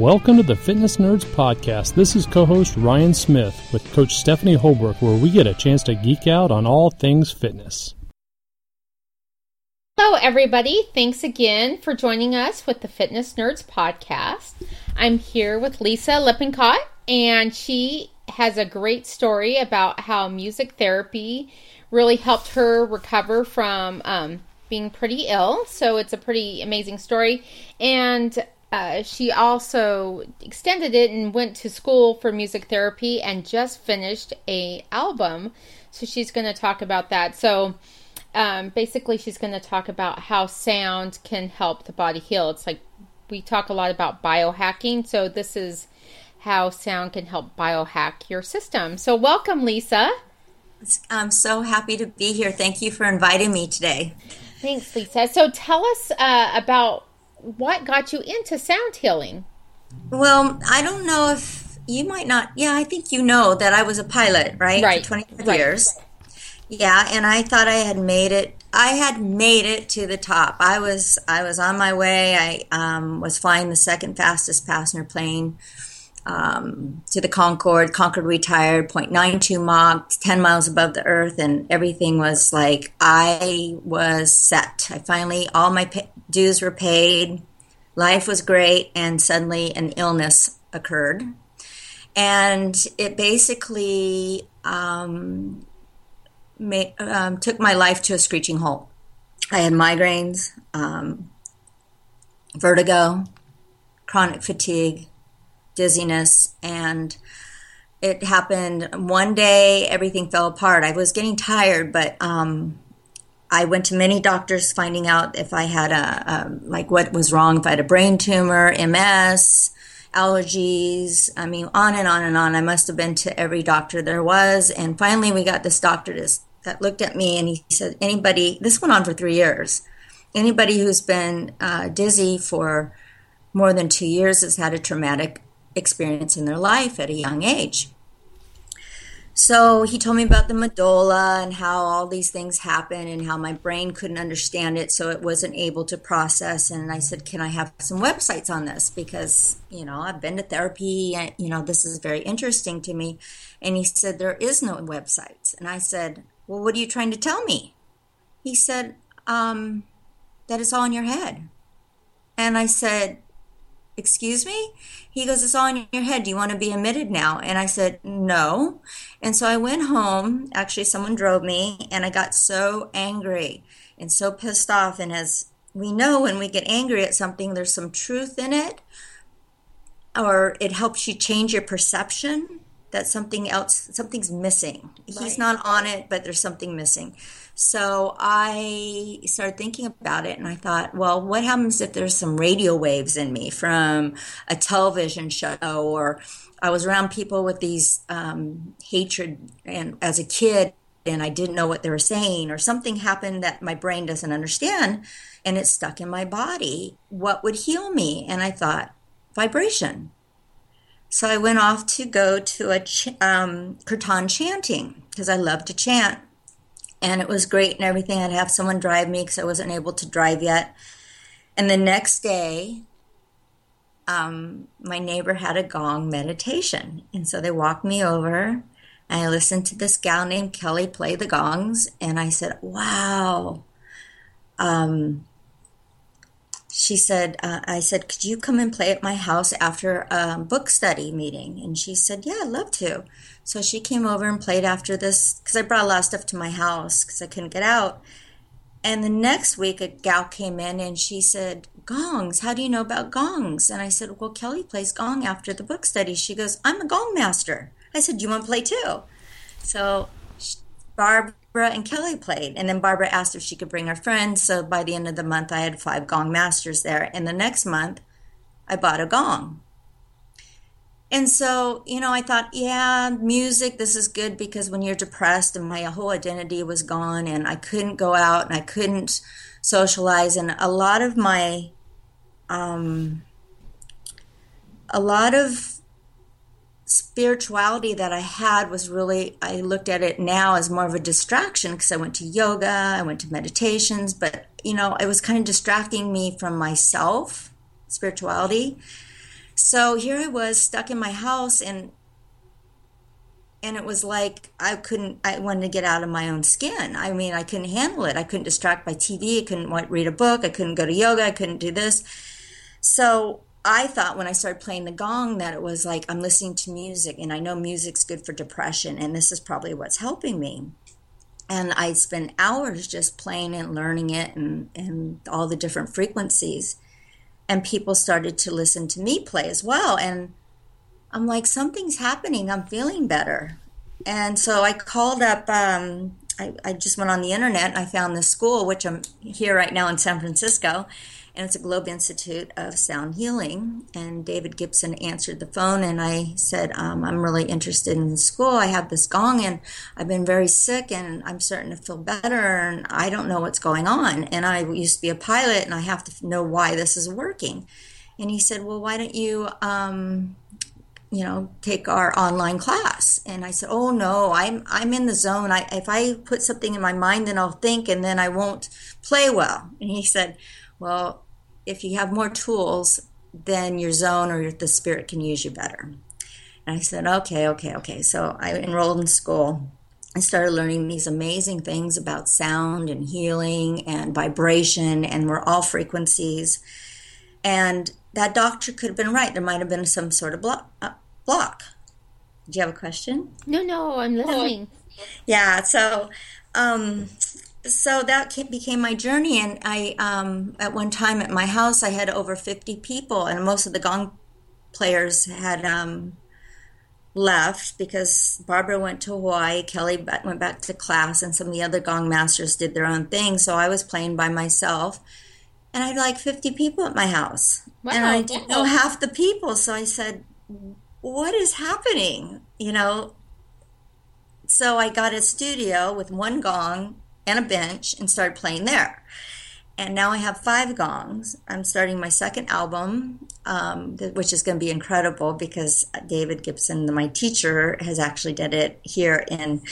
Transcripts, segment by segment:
Welcome to the Fitness Nerds Podcast. This is co host Ryan Smith with Coach Stephanie Holbrook, where we get a chance to geek out on all things fitness. Hello, everybody. Thanks again for joining us with the Fitness Nerds Podcast. I'm here with Lisa Lippincott, and she has a great story about how music therapy really helped her recover from um, being pretty ill. So it's a pretty amazing story. And uh, she also extended it and went to school for music therapy and just finished a album. So she's going to talk about that. So um, basically, she's going to talk about how sound can help the body heal. It's like we talk a lot about biohacking. So this is how sound can help biohack your system. So welcome, Lisa. I'm so happy to be here. Thank you for inviting me today. Thanks, Lisa. So tell us uh, about what got you into sound healing? Well, I don't know if you might not. Yeah, I think you know that I was a pilot, right? Right. For 25 right. years. Yeah, and I thought I had made it. I had made it to the top. I was I was on my way. I um, was flying the second fastest passenger plane um, to the Concorde. Concorde retired, 0.92 Mach, 10 miles above the Earth, and everything was like I was set. I finally all my dues were paid. Life was great, and suddenly an illness occurred, and it basically um, um, took my life to a screeching halt. I had migraines, um, vertigo, chronic fatigue, dizziness, and it happened one day. Everything fell apart. I was getting tired, but um, I went to many doctors, finding out if I had a, a like what was wrong, if I had a brain tumor, MS, allergies. I mean, on and on and on. I must have been to every doctor there was, and finally, we got this doctor to, that looked at me and he said, "Anybody?" This went on for three years. Anybody who's been uh, dizzy for more than two years has had a traumatic experience in their life at a young age. So he told me about the medulla and how all these things happen and how my brain couldn't understand it, so it wasn't able to process. And I said, Can I have some websites on this? Because, you know, I've been to therapy, and, you know, this is very interesting to me. And he said, There is no websites. And I said, Well, what are you trying to tell me? He said, um, That it's all in your head. And I said, excuse me? He goes it's all in your head. Do you want to be admitted now? And i said no. And so i went home. Actually someone drove me and i got so angry and so pissed off. And as we know when we get angry at something there's some truth in it or it helps you change your perception that something else something's missing. Right. he's not on it but there's something missing so I started thinking about it and I thought, well, what happens if there's some radio waves in me from a television show or I was around people with these um, hatred and as a kid and I didn't know what they were saying or something happened that my brain doesn't understand and it's stuck in my body. What would heal me? And I thought, vibration. So I went off to go to a ch- um, kirtan chanting because I love to chant and it was great and everything. I'd have someone drive me because I wasn't able to drive yet. And the next day, um, my neighbor had a gong meditation. And so they walked me over and I listened to this gal named Kelly play the gongs. And I said, wow. Um, she said, uh, I said, could you come and play at my house after a book study meeting? And she said, yeah, I'd love to. So she came over and played after this because I brought a lot of stuff to my house because I couldn't get out. And the next week, a gal came in and she said, Gongs, how do you know about gongs? And I said, Well, Kelly plays gong after the book study. She goes, I'm a gong master. I said, you want to play too? So Barbara and Kelly played. And then Barbara asked if she could bring her friends. So by the end of the month, I had five gong masters there. And the next month, I bought a gong. And so, you know, I thought, yeah, music, this is good because when you're depressed and my whole identity was gone and I couldn't go out and I couldn't socialize. And a lot of my, um, a lot of spirituality that I had was really, I looked at it now as more of a distraction because I went to yoga, I went to meditations, but, you know, it was kind of distracting me from myself, spirituality So here I was stuck in my house and and it was like I couldn't I wanted to get out of my own skin. I mean, I couldn't handle it. I couldn't distract by TV, I couldn't read a book, I couldn't go to yoga, I couldn't do this. So I thought when I started playing the gong that it was like I'm listening to music and I know music's good for depression and this is probably what's helping me. And I spent hours just playing and learning it and, and all the different frequencies. And people started to listen to me play as well. And I'm like, something's happening. I'm feeling better. And so I called up, um, I, I just went on the internet and I found this school, which I'm here right now in San Francisco and it's a Globe Institute of Sound Healing. And David Gibson answered the phone, and I said, um, I'm really interested in the school. I have this gong, and I've been very sick, and I'm starting to feel better, and I don't know what's going on. And I used to be a pilot, and I have to know why this is working. And he said, Well, why don't you? Um, you know, take our online class. And I said, "Oh no, I'm I'm in the zone. I if I put something in my mind, then I'll think, and then I won't play well." And he said, "Well, if you have more tools, then your zone or the spirit can use you better. And I said, okay, okay, okay. So I enrolled in school. I started learning these amazing things about sound and healing and vibration, and we're all frequencies. And that doctor could have been right. There might have been some sort of block. Uh, block. Do you have a question? No, no, I'm listening. Yeah. So, um, so that became my journey and i um, at one time at my house i had over 50 people and most of the gong players had um, left because barbara went to hawaii kelly went back to class and some of the other gong masters did their own thing. So i was playing by myself and i had like 50 people at my house. Wow, and i didn't know half the people so i said what is happening? You know? So i got a studio with one gong and a bench and started playing there. And now I have five gongs. I'm starting my second album, um, which is going to be incredible because David Gibson, my teacher, has actually did it here in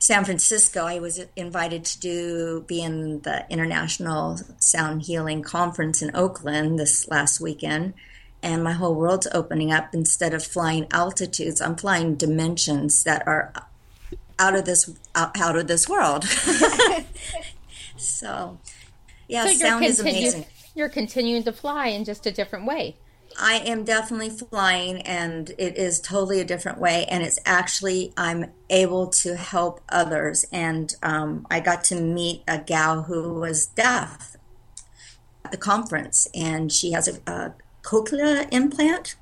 San Francisco. I was invited to do be in the International Sound Healing Conference in Oakland this last weekend and my whole world's opening up instead of flying altitudes i'm flying dimensions that are out of this out, out of this world. so, yeah, so sound is amazing. You're continuing to fly in just a different way. I am definitely flying, and it is totally a different way. And it's actually I'm able to help others. And um, I got to meet a gal who was deaf at the conference, and she has a, a cochlear implant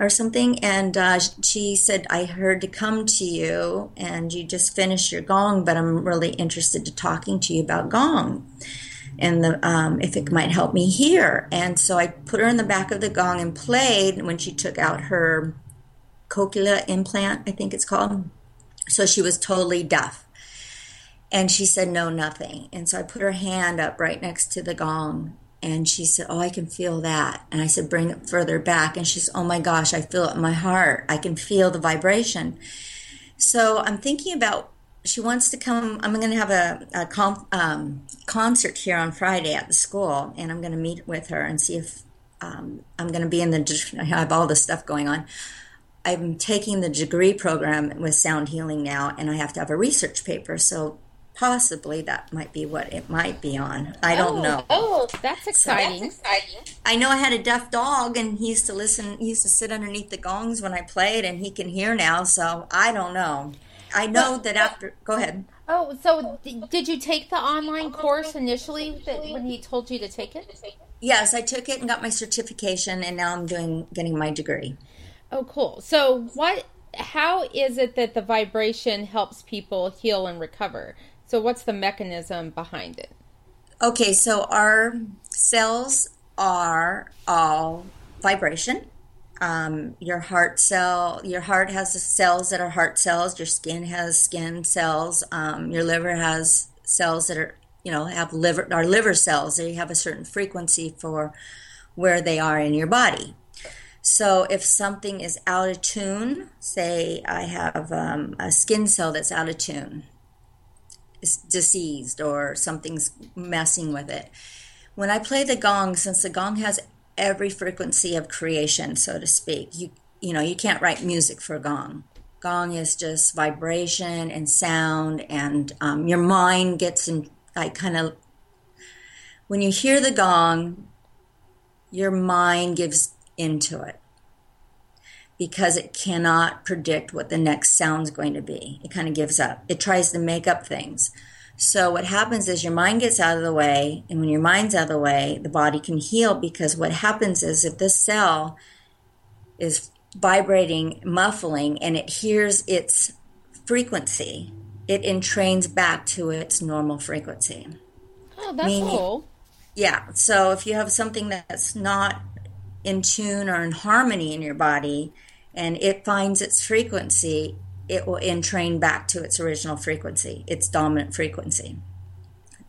or something. And uh, she said, I heard to come to you and you just finished your gong, but I'm really interested to talking to you about gong and the, um, if it might help me here. And so I put her in the back of the gong and played when she took out her cochlea implant, I think it's called. So she was totally deaf. And she said, no, nothing. And so I put her hand up right next to the gong and she said, Oh, I can feel that. And I said, Bring it further back. And she said, Oh my gosh, I feel it in my heart. I can feel the vibration. So I'm thinking about, she wants to come. I'm going to have a, a um, concert here on Friday at the school, and I'm going to meet with her and see if um, I'm going to be in the, I have all this stuff going on. I'm taking the degree program with sound healing now, and I have to have a research paper. So possibly that might be what it might be on. I don't oh, know. Oh, that's exciting. So that's exciting. I know I had a deaf dog and he used to listen, he used to sit underneath the gongs when I played and he can hear now, so I don't know. I know that after, go ahead. Oh, so did you take the online course initially that, when he told you to take it? Yes, I took it and got my certification and now I'm doing getting my degree. Oh, cool. So what how is it that the vibration helps people heal and recover? So, what's the mechanism behind it? Okay, so our cells are all vibration. Um, your heart cell, your heart has cells that are heart cells. Your skin has skin cells. Um, your liver has cells that are, you know, have liver, our liver cells. They have a certain frequency for where they are in your body. So if something is out of tune, say I have um, a skin cell that's out of tune, is diseased or something's messing with it. When I play the gong, since the gong has every frequency of creation, so to speak. You you know, you can't write music for gong. Gong is just vibration and sound, and um, your mind gets in like kind of when you hear the gong, your mind gives into it because it cannot predict what the next sound's going to be. It kind of gives up. It tries to make up things. So what happens is your mind gets out of the way, and when your mind's out of the way, the body can heal because what happens is if this cell is vibrating, muffling, and it hears its frequency, it entrains back to its normal frequency. Oh, that's Meaning, cool. Yeah. So if you have something that's not in tune or in harmony in your body, and it finds its frequency, it will entrain back to its original frequency, its dominant frequency.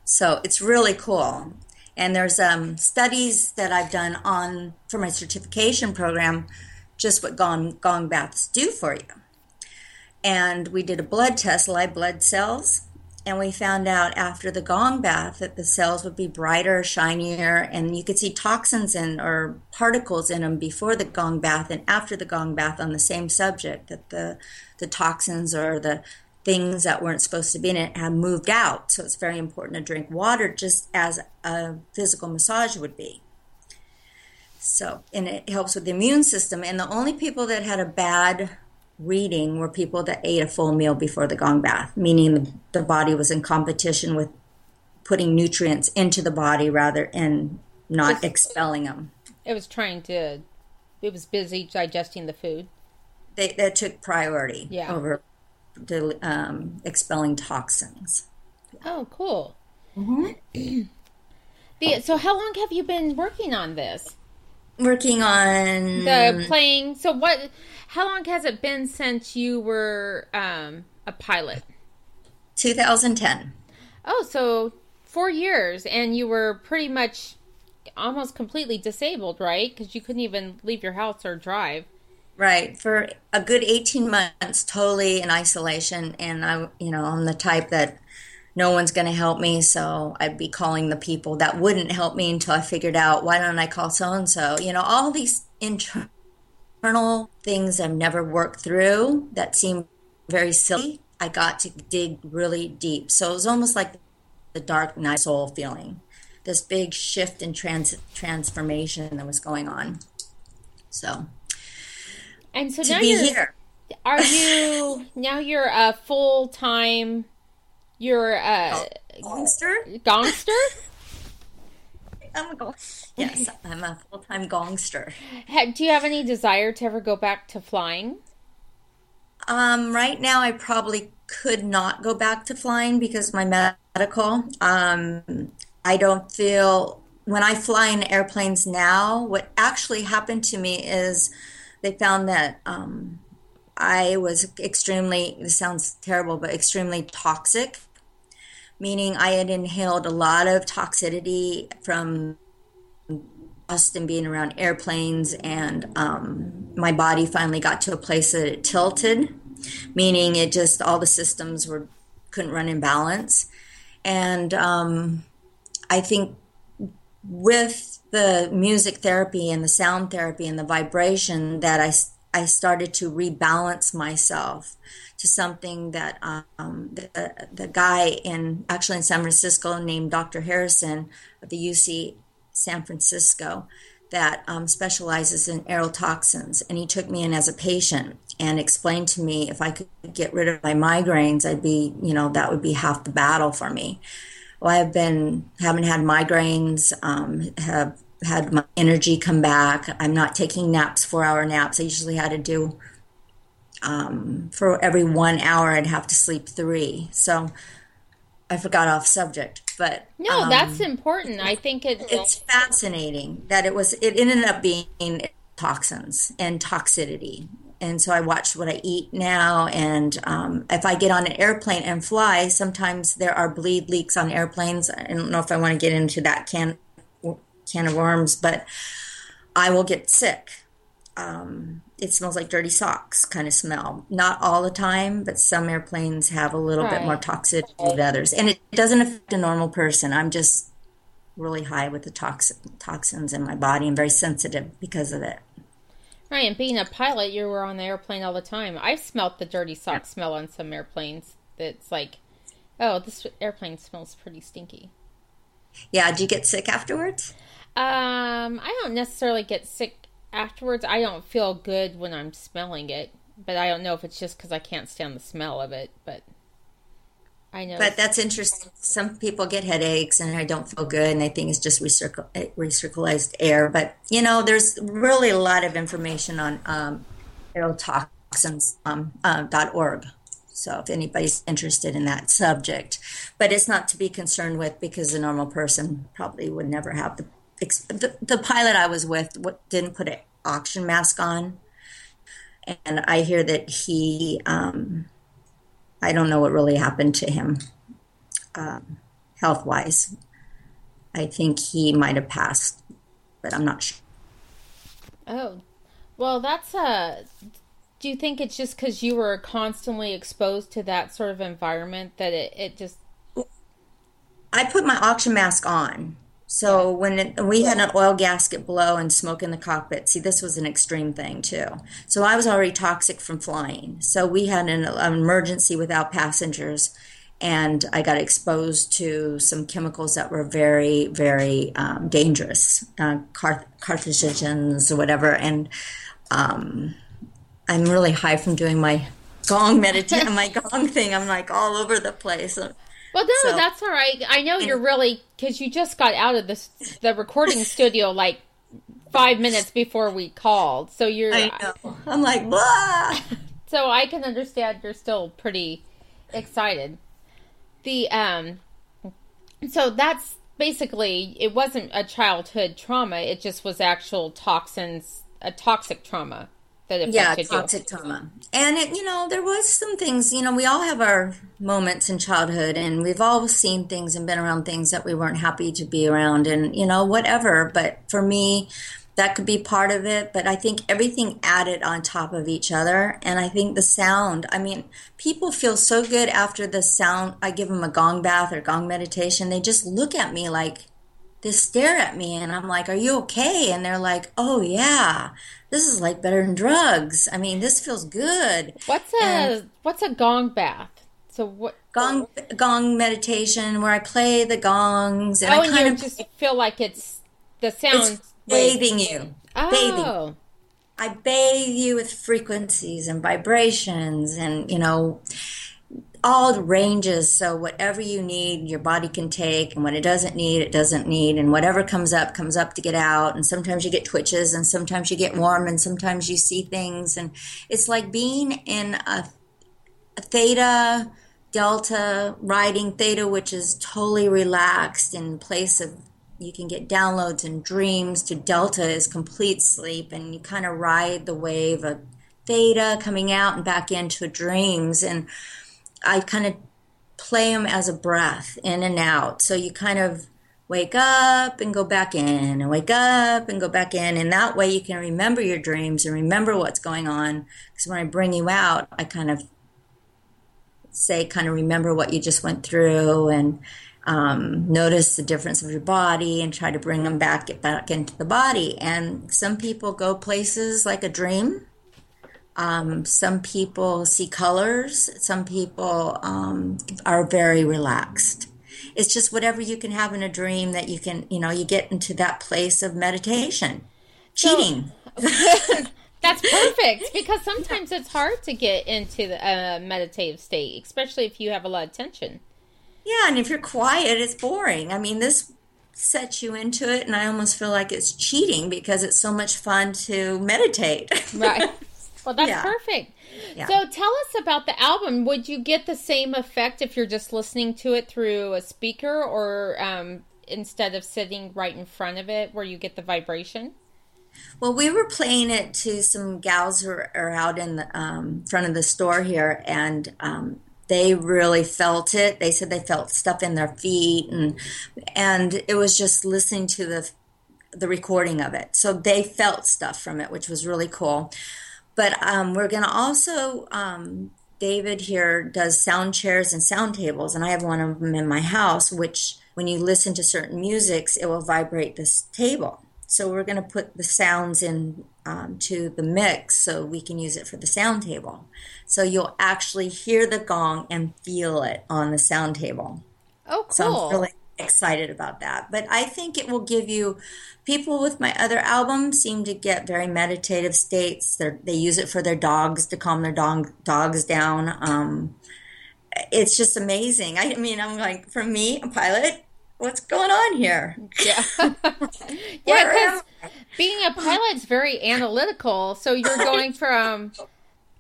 So it's really cool. And there's um, studies that I've done on for my certification program, just what gong, gong baths do for you. And we did a blood test, live blood cells, and we found out after the gong bath that the cells would be brighter, shinier, and you could see toxins in or particles in them before the gong bath and after the gong bath on the same subject. That the the toxins or the things that weren't supposed to be in it have moved out. So it's very important to drink water, just as a physical massage would be. So, and it helps with the immune system. And the only people that had a bad reading were people that ate a full meal before the gong bath, meaning the, the body was in competition with putting nutrients into the body rather than not Just, expelling them. It was trying to, it was busy digesting the food. They, that took priority yeah. over the, um, expelling toxins. Oh, cool. Mm-hmm. the, so, how long have you been working on this? Working on the playing. So, what? How long has it been since you were um, a pilot? 2010. Oh, so four years, and you were pretty much almost completely disabled, right? Because you couldn't even leave your house or drive. Right. For a good 18 months, totally in isolation. And I, you know, I'm the type that no one's going to help me. So I'd be calling the people that wouldn't help me until I figured out why don't I call so and so? You know, all these internal internal things I've never worked through that seem very silly, I got to dig really deep. So it was almost like the dark night soul feeling, this big shift and trans- transformation that was going on. So, and so now you're here. Are you now? You're a full time. You're a gongster. Gongster. I'm a gong. Yes, I'm a full time gongster. Do you have any desire to ever go back to flying? Um, right now, I probably could not go back to flying because my medical. Um, I don't feel when I fly in airplanes now. What actually happened to me is they found that um, I was extremely. This sounds terrible, but extremely toxic meaning I had inhaled a lot of toxicity from dust and being around airplanes, and um, my body finally got to a place that it tilted, meaning it just all the systems were couldn't run in balance, and um, I think with the music therapy and the sound therapy and the vibration that I I started to rebalance myself to something that um, the, the guy in actually in San Francisco named Dr. Harrison of the UC San Francisco that um, specializes in aerotoxins. And he took me in as a patient and explained to me if I could get rid of my migraines, I'd be, you know, that would be half the battle for me. Well, I've been, haven't had migraines, um, have had my energy come back. I'm not taking naps, four hour naps. I usually had to do um, for every one hour I'd have to sleep three. So I forgot off subject, but no, um, that's important. I think it, it's fascinating that it was. It ended up being toxins and toxicity, and so I watch what I eat now. And um, if I get on an airplane and fly, sometimes there are bleed leaks on airplanes. I don't know if I want to get into that can can of worms, but I will get sick. Um, it smells like dirty socks kind of smell. Not all the time, but some airplanes have a little right. bit more toxicity than others. And it doesn't affect a normal person. I'm just really high with the tox- toxins in my body and very sensitive because of it. Right, and being a pilot, you were on the airplane all the time. I've smelt the dirty sock smell on some airplanes. That's like, oh, this airplane smells pretty stinky. Yeah, do you get sick afterwards? Um, I don't necessarily get sick afterwards. I don't feel good when I'm smelling it, but I don't know if it's just because I can't stand the smell of it. But I know. But that's interesting. Some people get headaches and I don't feel good, and I think it's just recircul- recirculated air. But you know, there's really a lot of information on um, aerotoxins.org. Um, uh, .org. So if anybody's interested in that subject, but it's not to be concerned with because a normal person probably would never have the the, the pilot I was with didn't put an oxygen mask on, and I hear that he um, I don't know what really happened to him um, health wise. I think he might have passed, but I'm not sure. Oh, well, that's a. Uh, do you think it's just because you were constantly exposed to that sort of environment that it, it just. I put my oxygen mask on. So when it, we had an oil gasket blow and smoke in the cockpit, see, this was an extreme thing too. So I was already toxic from flying. So we had an, an emergency without passengers, and I got exposed to some chemicals that were very, very um, dangerous, uh, car- carcinogens or whatever. And um, I'm really high from doing my gong meditation, my gong thing. I'm like all over the place. Well, no, so, that's all right. I know you're really because you just got out of the the recording studio like five minutes before we called, so you're. I know. I'm like, blah. so I can understand you're still pretty excited. The um, so that's basically it wasn't a childhood trauma; it just was actual toxins, a toxic trauma that yeah, toxic you. trauma. And it, you know, there was some things. You know, we all have our moments in childhood, and we've all seen things and been around things that we weren't happy to be around, and you know, whatever. But for me, that could be part of it. But I think everything added on top of each other, and I think the sound. I mean, people feel so good after the sound. I give them a gong bath or gong meditation. They just look at me like they stare at me and I'm like, Are you okay? And they're like, Oh, yeah, this is like better than drugs. I mean, this feels good. What's a and what's a gong bath? So what gong gong meditation where I play the gongs and oh, I kind and of just feel like it's the sound it's bathing you. Oh. Bathing. I bathe you with frequencies and vibrations and you know all ranges. So whatever you need, your body can take, and what it doesn't need, it doesn't need, and whatever comes up comes up to get out. And sometimes you get twitches, and sometimes you get warm, and sometimes you see things, and it's like being in a, a theta delta riding theta, which is totally relaxed in place of you can get downloads and dreams to delta is complete sleep and you kind of ride the wave of theta coming out and back into dreams and I kind of play them as a breath in and out. So you kind of wake up and go back in and wake up and go back in. And that way you can remember your dreams and remember what's going on. Because when I bring you out, I kind of say, kind of remember what you just went through and um, notice the difference of your body and try to bring them back, back into the body. And some people go places like a dream um, some people see colors. Some people um, are very relaxed. It's just whatever you can have in a dream that you can, you know, you get into that place of meditation. Cheating. So, that's perfect because sometimes it's hard to get into the uh, meditative state, especially if you have a lot of tension. Yeah, and if you're quiet, it's boring. I mean, this sets you into it, and I almost feel like it's cheating because it's so much fun to meditate. Right. Well, that's yeah. perfect. Yeah. So tell us about the album. Would you get the same effect if you're just listening to it through a speaker or um, instead of sitting right in front of it where you get the vibration? Well, we were playing it to some gals who are out in the um, front of the store here, and um, they really felt it. They said they felt stuff in their feet, and and it was just listening to the the recording of it. So they felt stuff from it, which was really cool. But um, we're going to also, um, David here does sound chairs and sound tables, and I have one of them in my house, which when you listen to certain musics, it will vibrate this table. So we're going to put the sounds in um, to the mix so we can use it for the sound table. So you'll actually hear the gong and feel it on the sound table. Oh, cool. So I'm really excited about that. But I think it will give you people with my other album seem to get very meditative states. They're, they use it for their dogs to calm their dog, dogs down. Um, it's just amazing. I mean, I'm like, for me, a pilot, what's going on here? Yeah. yeah, because being a pilot is very analytical. So you're going from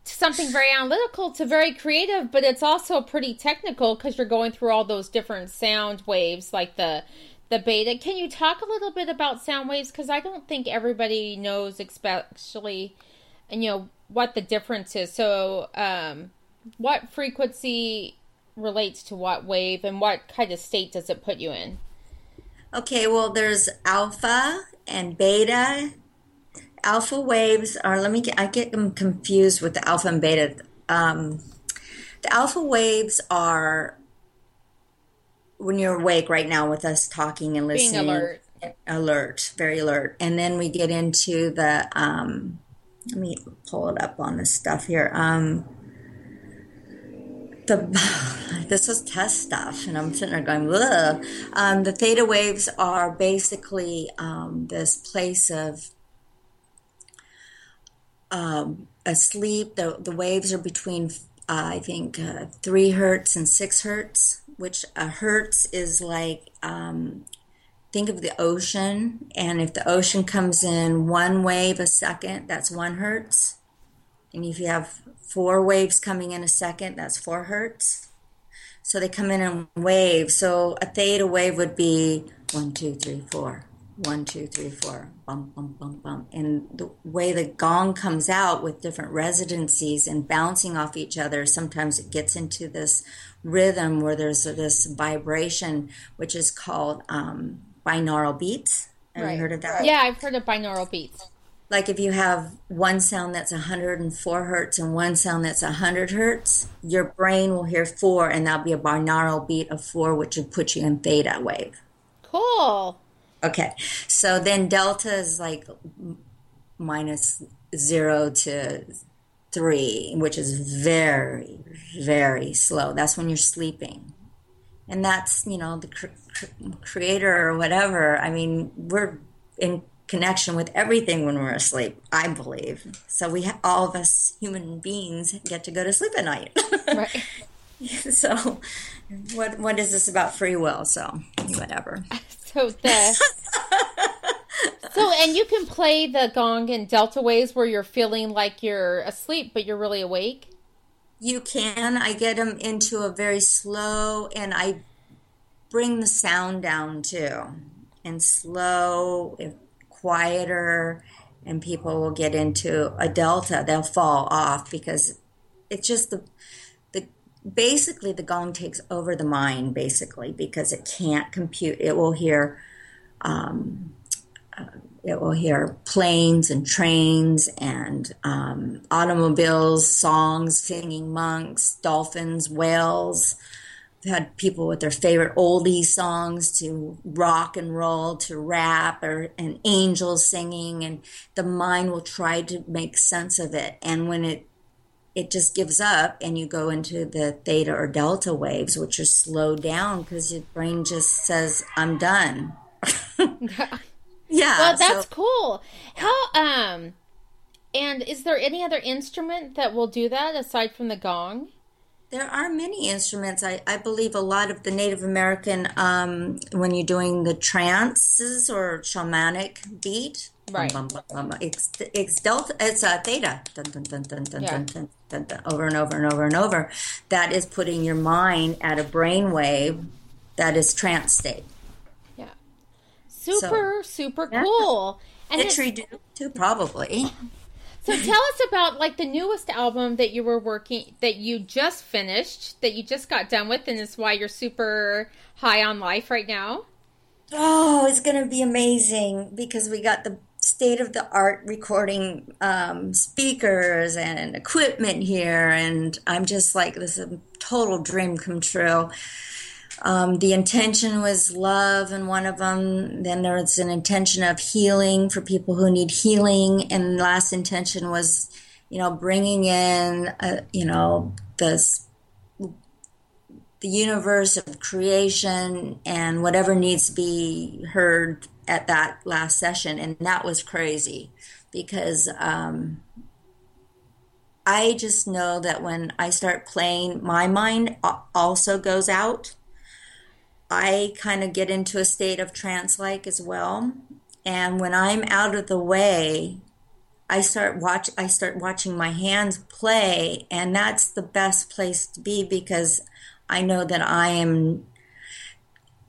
something very analytical to very creative, but it's also pretty technical because you're going through all those different sound waves, like the the beta. Can you talk a little bit about sound waves? Because I don't think everybody knows, especially, and you know what the difference is. So, um, what frequency relates to what wave, and what kind of state does it put you in? Okay, well, there's alpha and beta alpha waves are let me get i get them confused with the alpha and beta. Um, the alpha waves are when you're awake right now with us talking and listening. Being alert. Alert very alert. And then we get into the um, let me pull it up on this stuff here. Um, the this is test stuff and i'm sitting there going um, the theta waves are basically um, this place of um, asleep. The, the waves are between, uh, I think, uh, three hertz and six hertz, which a hertz is like, um, think of the ocean. And if the ocean comes in one wave a second, that's one hertz. And if you have four waves coming in a second, that's four hertz. So they come in in waves. So a theta wave would be one, two, three, four one, two, three, four, bum, bum, bum, bum. And the way the gong comes out with different residencies and bouncing off each other, sometimes it gets into this rhythm where there's this vibration, which is called um, binaural beats. Have right. you heard of that? Yeah, I've heard of binaural beats. Like if you have one sound that's 104 hertz and one sound that's 100 hertz, your brain will hear four, and that'll be a binaural beat of four, which would put you in theta wave. Cool. Okay. So then delta is like minus zero to three, which is very, very slow. That's when you're sleeping. And that's, you know, the cr- cr- creator or whatever. I mean, we're in connection with everything when we're asleep, I believe. So we, ha- all of us human beings, get to go to sleep at night. right. so, what what is this about free will? So, whatever. So the so and you can play the gong in delta waves where you're feeling like you're asleep but you're really awake. You can. I get them into a very slow, and I bring the sound down too, and slow, and quieter, and people will get into a delta. They'll fall off because it's just the basically the gong takes over the mind basically because it can't compute. It will hear um, uh, it will hear planes and trains and um, automobiles songs singing monks dolphins whales. We've had people with their favorite oldie songs to rock and roll to rap or and angels singing and the mind will try to make sense of it. And when it it just gives up and you go into the theta or delta waves which are slowed down because your brain just says i'm done. Yeah well that's so, cool. How um and is there any other instrument that will do that aside from the gong? There are many instruments. I, I believe a lot of the Native American, um, when you're doing the trances or shamanic beat, right? Bum, bum, bum, it's it's delta, it's a theta, dun, dun, dun, dun, dun, yeah. dun, dun, dun, over and over and over and over. That is putting your mind at a brain wave that is trance state. Yeah, super so, super cool. Yeah. And Didgeridoo too, probably. So tell us about like the newest album that you were working that you just finished that you just got done with and is why you're super high on life right now. Oh, it's going to be amazing because we got the state of the art recording um, speakers and equipment here and I'm just like this is a total dream come true. um, the intention was love in one of them. Then there was an intention of healing for people who need healing, and last intention was, you know, bringing in, uh, you know, this the universe of creation and whatever needs to be heard at that last session, and that was crazy because um, I just know that when I start playing, my mind also goes out. I kind of get into a state of trance like as well. And when I'm out of the way, I start watch I start watching my hands play and that's the best place to be because I know that I am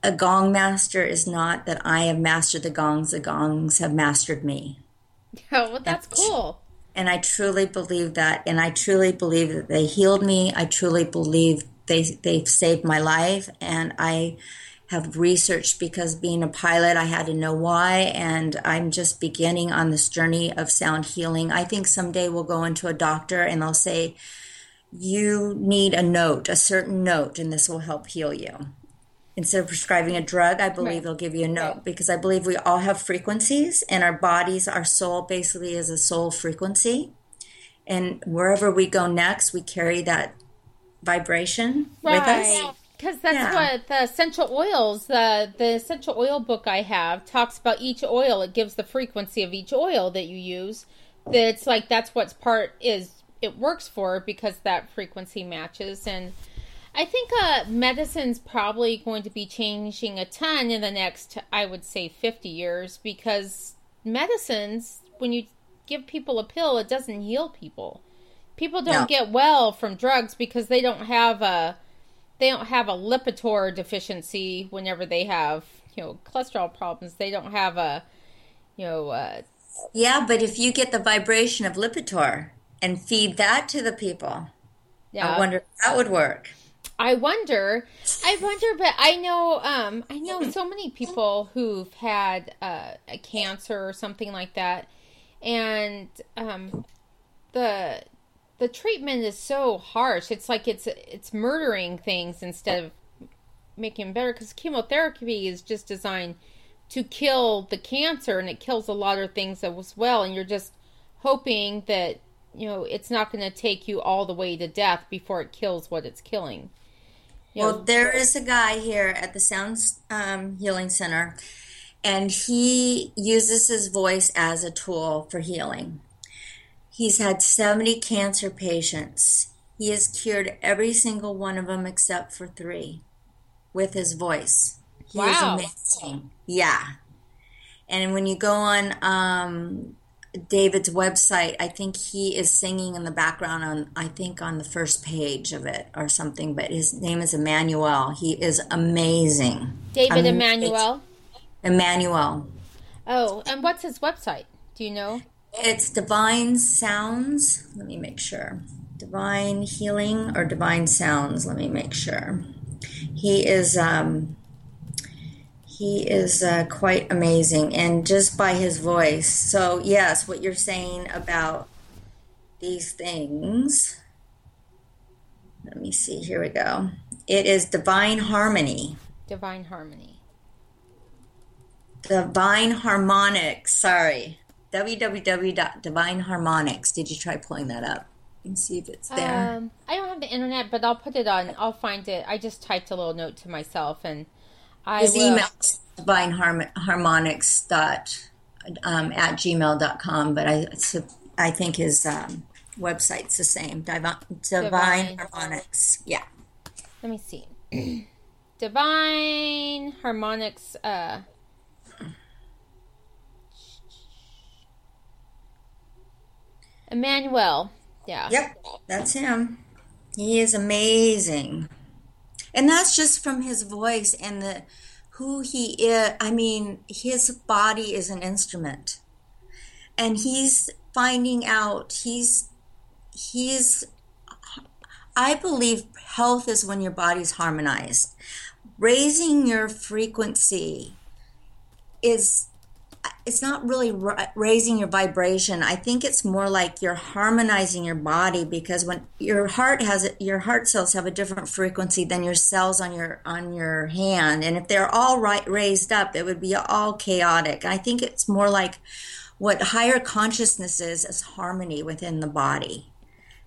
a gong master is not that I have mastered the gongs, the gongs have mastered me. Oh, well, that's cool. And I truly believe that. And I truly believe that they healed me. I truly believe they, they've saved my life. And I have researched because being a pilot, I had to know why. And I'm just beginning on this journey of sound healing. I think someday we'll go into a doctor and they'll say, you need a note, a certain note, and this will help heal you instead of prescribing a drug, I believe right. they'll give you a note right. because I believe we all have frequencies and our bodies, our soul basically is a soul frequency. And wherever we go next, we carry that vibration right. with us. Because that's yeah. what the essential oils, the the essential oil book I have talks about each oil. It gives the frequency of each oil that you use. It's like that's what's part is it works for because that frequency matches and I think uh, medicine's probably going to be changing a ton in the next, I would say, 50 years because medicines, when you give people a pill, it doesn't heal people. People don't get well from drugs because they don't have a they don't have a Lipitor deficiency whenever they have you know cholesterol problems. They don't have a you know. Uh, yeah, but if you get the vibration of Lipitor and feed that to the people, yeah. I wonder if that would work. I wonder, I wonder, but I know, um, I know so many people who've had uh, a cancer or something like that, and um, the the treatment is so harsh. It's like it's it's murdering things instead of making them better. Because chemotherapy is just designed to kill the cancer, and it kills a lot of things as well. And you're just hoping that you know it's not going to take you all the way to death before it kills what it's killing. Well, there is a guy here at the Sounds um, Healing Center, and he uses his voice as a tool for healing. He's had 70 cancer patients. He has cured every single one of them except for three with his voice. He wow. is amazing. Yeah. And when you go on um, David's website, I think he is singing in the background on, I think on the first page of it or something, but his name is Emmanuel. He is amazing. David um, Emmanuel? Emmanuel. Oh, and what's his website? Do you know? It's Divine Sounds. Let me make sure. Divine Healing or Divine Sounds. Let me make sure. He is, um, he is uh, quite amazing, and just by his voice. So, yes, what you're saying about these things. Let me see. Here we go. It is Divine Harmony. Divine Harmony. Divine Harmonics. Sorry. www.divineharmonics. Did you try pulling that up? and see if it's there. Um, I don't have the internet, but I'll put it on. I'll find it. I just typed a little note to myself and I His will. email divineharmonics dot um, at gmail.com, but I I think his um, website's the same. Divine, Divine, Divine Harmonics. Yeah. Let me see. Divine Harmonics. Uh, Emmanuel. Yeah. Yep, that's him. He is amazing and that's just from his voice and the who he is i mean his body is an instrument. And he's finding out he's he's i believe health is when your body's harmonized. Raising your frequency is it's not really ra- raising your vibration. I think it's more like you're harmonizing your body because when your heart has your heart cells have a different frequency than your cells on your on your hand, and if they're all right raised up, it would be all chaotic. I think it's more like what higher consciousness is as harmony within the body.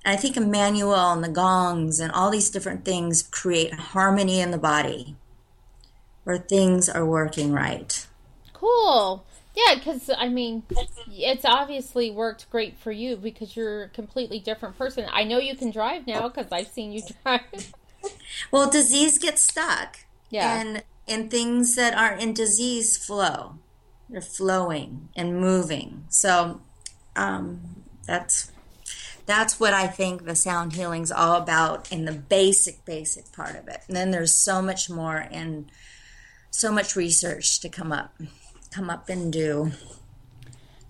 And I think Emmanuel and the gongs and all these different things create harmony in the body where things are working right. Cool. Yeah, because I mean, it's obviously worked great for you because you're a completely different person. I know you can drive now because I've seen you drive. well, disease gets stuck. Yeah. And and things that are in disease flow. They're flowing and moving. So um, that's that's what I think the sound healing's all about in the basic, basic part of it. And then there's so much more and so much research to come up, come up and do.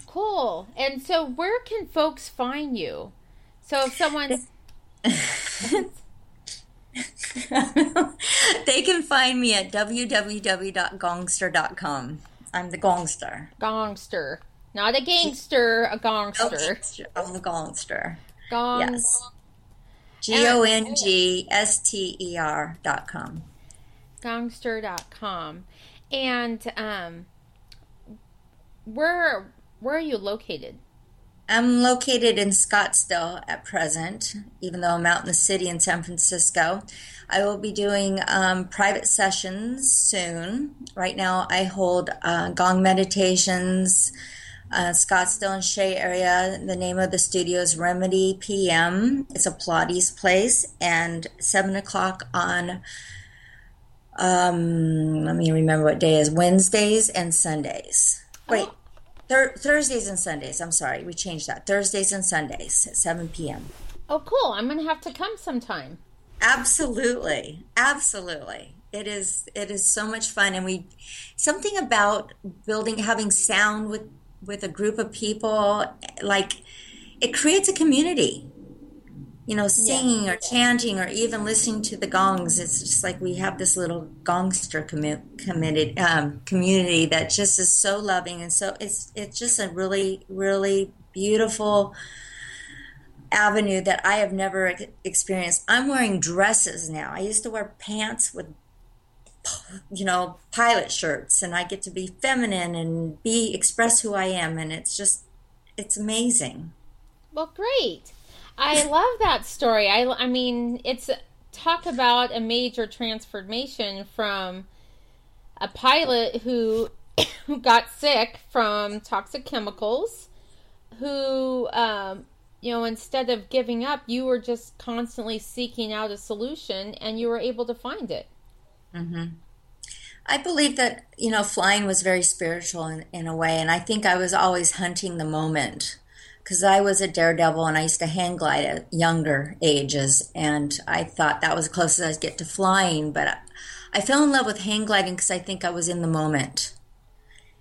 Cool. And so, where can folks find you? So, if someone. they can find me at www.gongster.com. I'm the gongster. Gongster. Not a gangster, a gongster. I'm a gongster. Gong. Yes. G O N G S T E R dot com. Gongster.com. And um, where where are you located? I'm located in Scottsdale at present, even though I'm out in the city in San Francisco. I will be doing um, private sessions soon. Right now, I hold uh, gong meditations, uh, Scottsdale and Shea area. The name of the studio is Remedy PM. It's a Pilates place, and seven o'clock on. Um, let me remember what day is Wednesdays and Sundays. Wait, thir- Thursdays and Sundays. I'm sorry, we changed that. Thursdays and Sundays at 7 p.m. Oh, cool! I'm gonna have to come sometime. Absolutely, absolutely. It is. It is so much fun, and we something about building, having sound with with a group of people, like it creates a community. You know, singing yeah. or chanting or even listening to the gongs. It's just like we have this little gongster commi- committed um, community that just is so loving and so it's it's just a really really beautiful avenue that I have never experienced. I'm wearing dresses now. I used to wear pants with you know pilot shirts and I get to be feminine and be express who I am and it's just it's amazing. Well, great. I love that story. I I mean, it's talk about a major transformation from a pilot who got sick from toxic chemicals who um, you know, instead of giving up, you were just constantly seeking out a solution and you were able to find it. Mm-hmm. I believe that, you know, flying was very spiritual in, in a way. And I think I was always hunting the moment because I was a daredevil and I used to hang glide at younger ages. And I thought that was the closest I'd get to flying. But I, I fell in love with hang gliding because I think I was in the moment.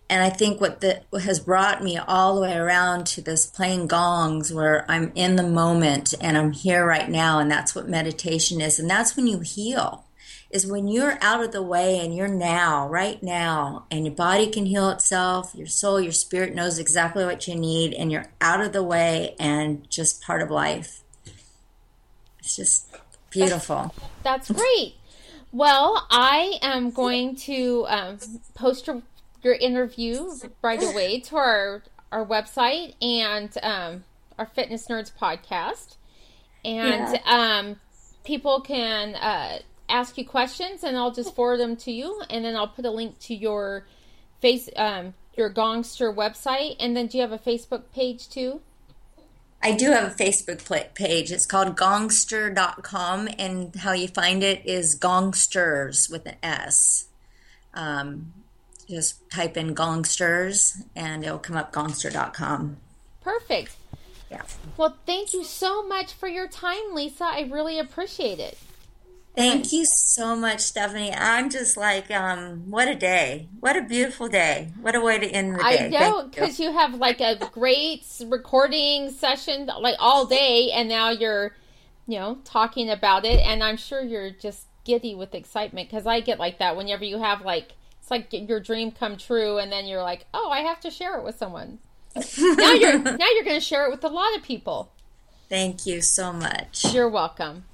And I think what the, what has brought me all the way around to this playing gongs where I'm in the moment and I'm here right now. And that's what meditation is. And that's when you heal is when you're out of the way and you're now, right now, and your body can heal itself, your soul, your spirit knows exactly what you need, and you're out of the way and just part of life. It's just beautiful. That's, that's great. Well, I am going to um, post your your interview right away to our our website and um, our Fitness Nerds podcast, and yeah. um, people can uh, ask you questions, and I'll just forward them to you, and then I'll put a link to your face um, your Gongster website, and then do you have a Facebook page too? I do have a Facebook page. It's called gongster.com, and how you find it is gongsters with an S. Um, just type in gongsters and it'll come up gongster.com. Perfect. Yeah. Well, thank you so much for your time, Lisa. I really appreciate it. Thank you so much, Stephanie. I'm just like, um, what a day. What a beautiful day. What a way to end the day. I know, because you. you have like a great recording session like all day, and now you're, you know, talking about it. And I'm sure you're just giddy with excitement because I get like that whenever you have like It's like your dream come true, and then you're like, oh, I have to share it with someone. now you're now you're going to share it with a lot of people. Thank you so much. You're welcome.